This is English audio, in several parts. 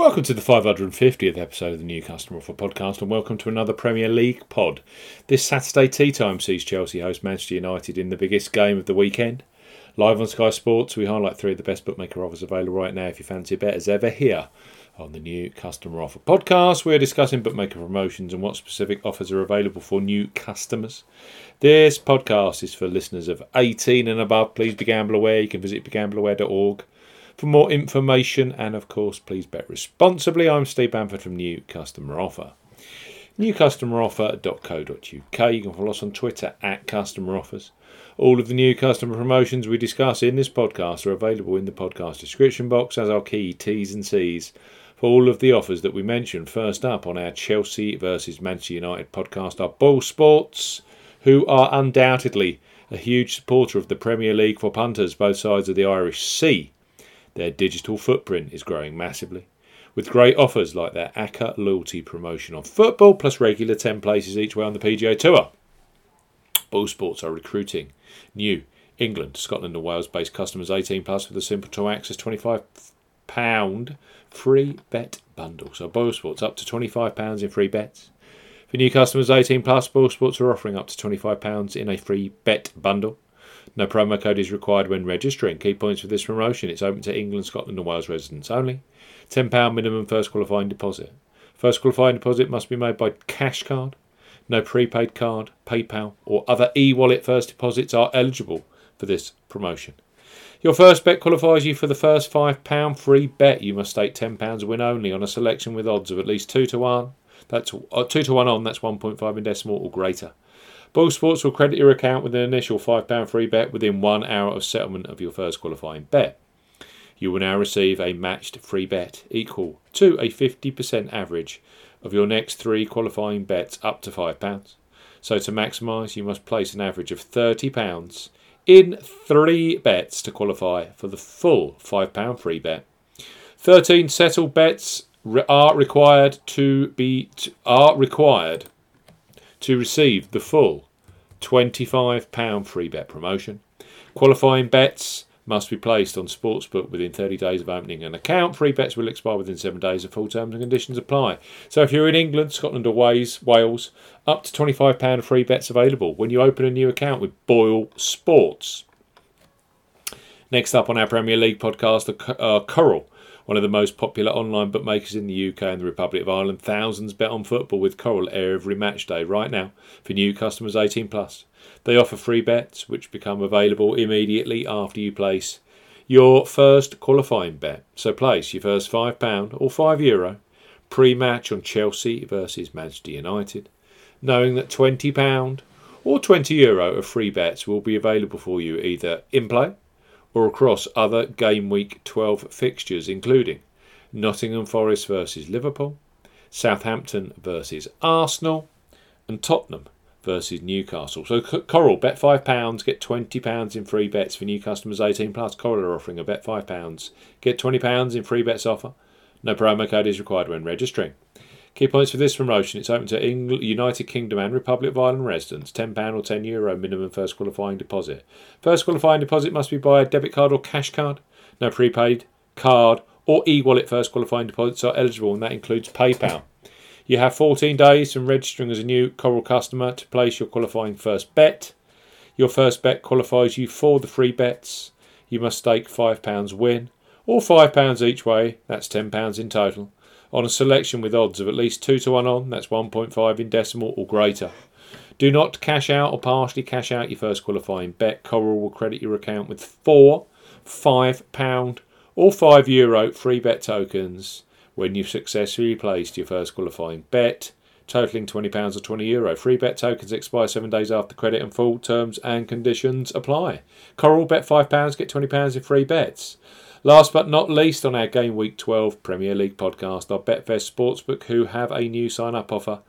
Welcome to the 550th episode of the New Customer Offer podcast, and welcome to another Premier League pod. This Saturday tea time sees Chelsea host Manchester United in the biggest game of the weekend. Live on Sky Sports, we highlight three of the best bookmaker offers available right now if you fancy a bet as ever here on the New Customer Offer podcast. We're discussing bookmaker promotions and what specific offers are available for new customers. This podcast is for listeners of 18 and above. Please be gamble aware. You can visit begambleaware.org for more information, and of course, please bet responsibly. I'm Steve Bamford from New Customer Offer. NewCustomeroffer.co.uk. You can follow us on Twitter at Customer Offers. All of the new customer promotions we discuss in this podcast are available in the podcast description box as our key T's and C's for all of the offers that we mention. First up on our Chelsea versus Manchester United podcast are Boyle Sports, who are undoubtedly a huge supporter of the Premier League for punters both sides of the Irish Sea. Their digital footprint is growing massively, with great offers like their ACCA loyalty promotion on football, plus regular 10 places each way on the PGA Tour. Boyle Sports are recruiting new England, Scotland, and Wales based customers 18 plus with a simple to access £25 free bet bundle. So Boyle Sports up to £25 in free bets. For new customers 18 plus, Boyle Sports are offering up to £25 in a free bet bundle. No promo code is required when registering. Key points for this promotion it's open to England, Scotland, and Wales residents only. £10 minimum first qualifying deposit. First qualifying deposit must be made by cash card. No prepaid card, PayPal, or other e wallet first deposits are eligible for this promotion. Your first bet qualifies you for the first £5 free bet. You must stake £10 win only on a selection with odds of at least 2 to 1. That's uh, 2 to 1 on, that's 1.5 in decimal or greater. Boyle Sports will credit your account with an initial £5 free bet within one hour of settlement of your first qualifying bet. You will now receive a matched free bet equal to a 50% average of your next three qualifying bets up to £5. So to maximise, you must place an average of £30 in three bets to qualify for the full £5 free bet. 13 settled bets are required to be are required to receive the full £25 free bet promotion. Qualifying bets must be placed on Sportsbook within 30 days of opening an account. Free bets will expire within seven days. The full terms and conditions apply. So if you're in England, Scotland, or Wales, Wales, up to £25 free bets available when you open a new account with Boyle Sports. Next up on our Premier League podcast, uh, Coral one of the most popular online bookmakers in the UK and the Republic of Ireland. Thousands bet on football with Coral Air every match day right now for new customers 18 plus. They offer free bets which become available immediately after you place your first qualifying bet. So place your first £5 or €5 Euro pre-match on Chelsea versus Manchester United, knowing that £20 or €20 Euro of free bets will be available for you either in play or across other game week 12 fixtures, including Nottingham Forest versus Liverpool, Southampton versus Arsenal, and Tottenham versus Newcastle. So Coral bet five pounds, get twenty pounds in free bets for new customers eighteen plus. Coral are offering a bet five pounds, get twenty pounds in free bets offer. No promo code is required when registering. Key points for this promotion it's open to England, United Kingdom and Republic of Ireland residents. £10 or €10 Euro minimum first qualifying deposit. First qualifying deposit must be by a debit card or cash card. No prepaid card or e wallet first qualifying deposits are eligible, and that includes PayPal. You have 14 days from registering as a new Coral customer to place your qualifying first bet. Your first bet qualifies you for the free bets. You must stake £5 win or £5 each way, that's £10 in total on a selection with odds of at least 2 to 1 on, that's 1.5 in decimal or greater. Do not cash out or partially cash out your first qualifying bet. Coral will credit your account with four £5 or €5 Euro free bet tokens when you've successfully placed your first qualifying bet, totaling £20 or €20. Euro. Free bet tokens expire seven days after credit and full terms and conditions apply. Coral bet £5, get £20 in free bets. Last but not least, on our Game Week 12 Premier League podcast, our Betfair Sportsbook, who have a new sign up offer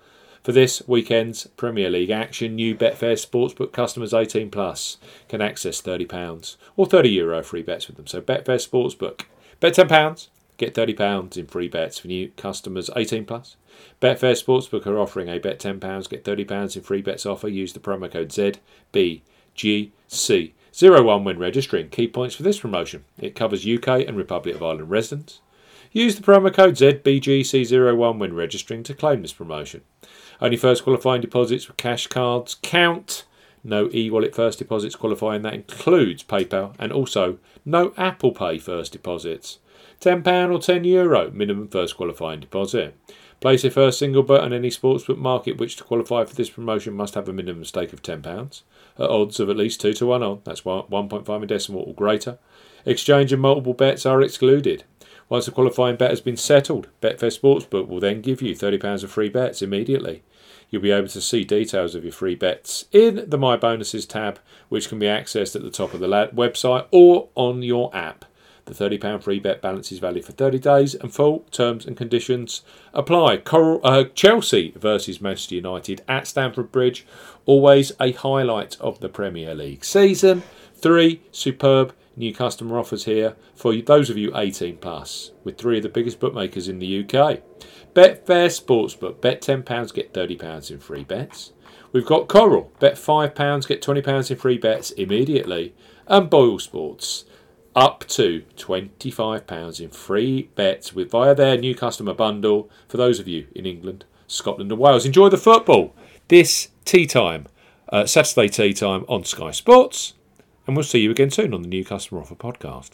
for this weekend's Premier League action. New Betfair Sportsbook customers 18 plus can access £30 or €30 Euro free bets with them. So, Betfair Sportsbook, bet £10, get £30 in free bets for new customers 18 plus. Betfair Sportsbook are offering a bet £10, get £30 in free bets offer. Use the promo code ZBGC. Zero one when registering. Key points for this promotion. It covers UK and Republic of Ireland residents. Use the promo code ZBGC01 when registering to claim this promotion. Only first qualifying deposits with cash cards count. No e wallet first deposits qualifying, that includes PayPal, and also no Apple Pay first deposits. £10 or €10 Euro minimum first qualifying deposit. Place your first single bet on any sportsbook market which to qualify for this promotion must have a minimum stake of £10 at odds of at least 2 to 1 on, that's 1.5 in decimal or greater. Exchange and multiple bets are excluded. Once the qualifying bet has been settled, Betfair Sportsbook will then give you £30 of free bets immediately. You'll be able to see details of your free bets in the My Bonuses tab, which can be accessed at the top of the website or on your app. The £30 free bet balance is valid for 30 days and full terms and conditions apply. Coral, uh, Chelsea versus Manchester United at Stamford Bridge, always a highlight of the Premier League season. Three superb new customer offers here for those of you 18 plus, with three of the biggest bookmakers in the UK. Betfair Sportsbook, bet £10, get £30 in free bets. We've got Coral, bet £5, get £20 in free bets immediately. And Boyle Sports, up to £25 in free bets with via their new customer bundle for those of you in England, Scotland, and Wales. Enjoy the football this tea time, uh, Saturday tea time on Sky Sports, and we'll see you again soon on the new customer offer podcast.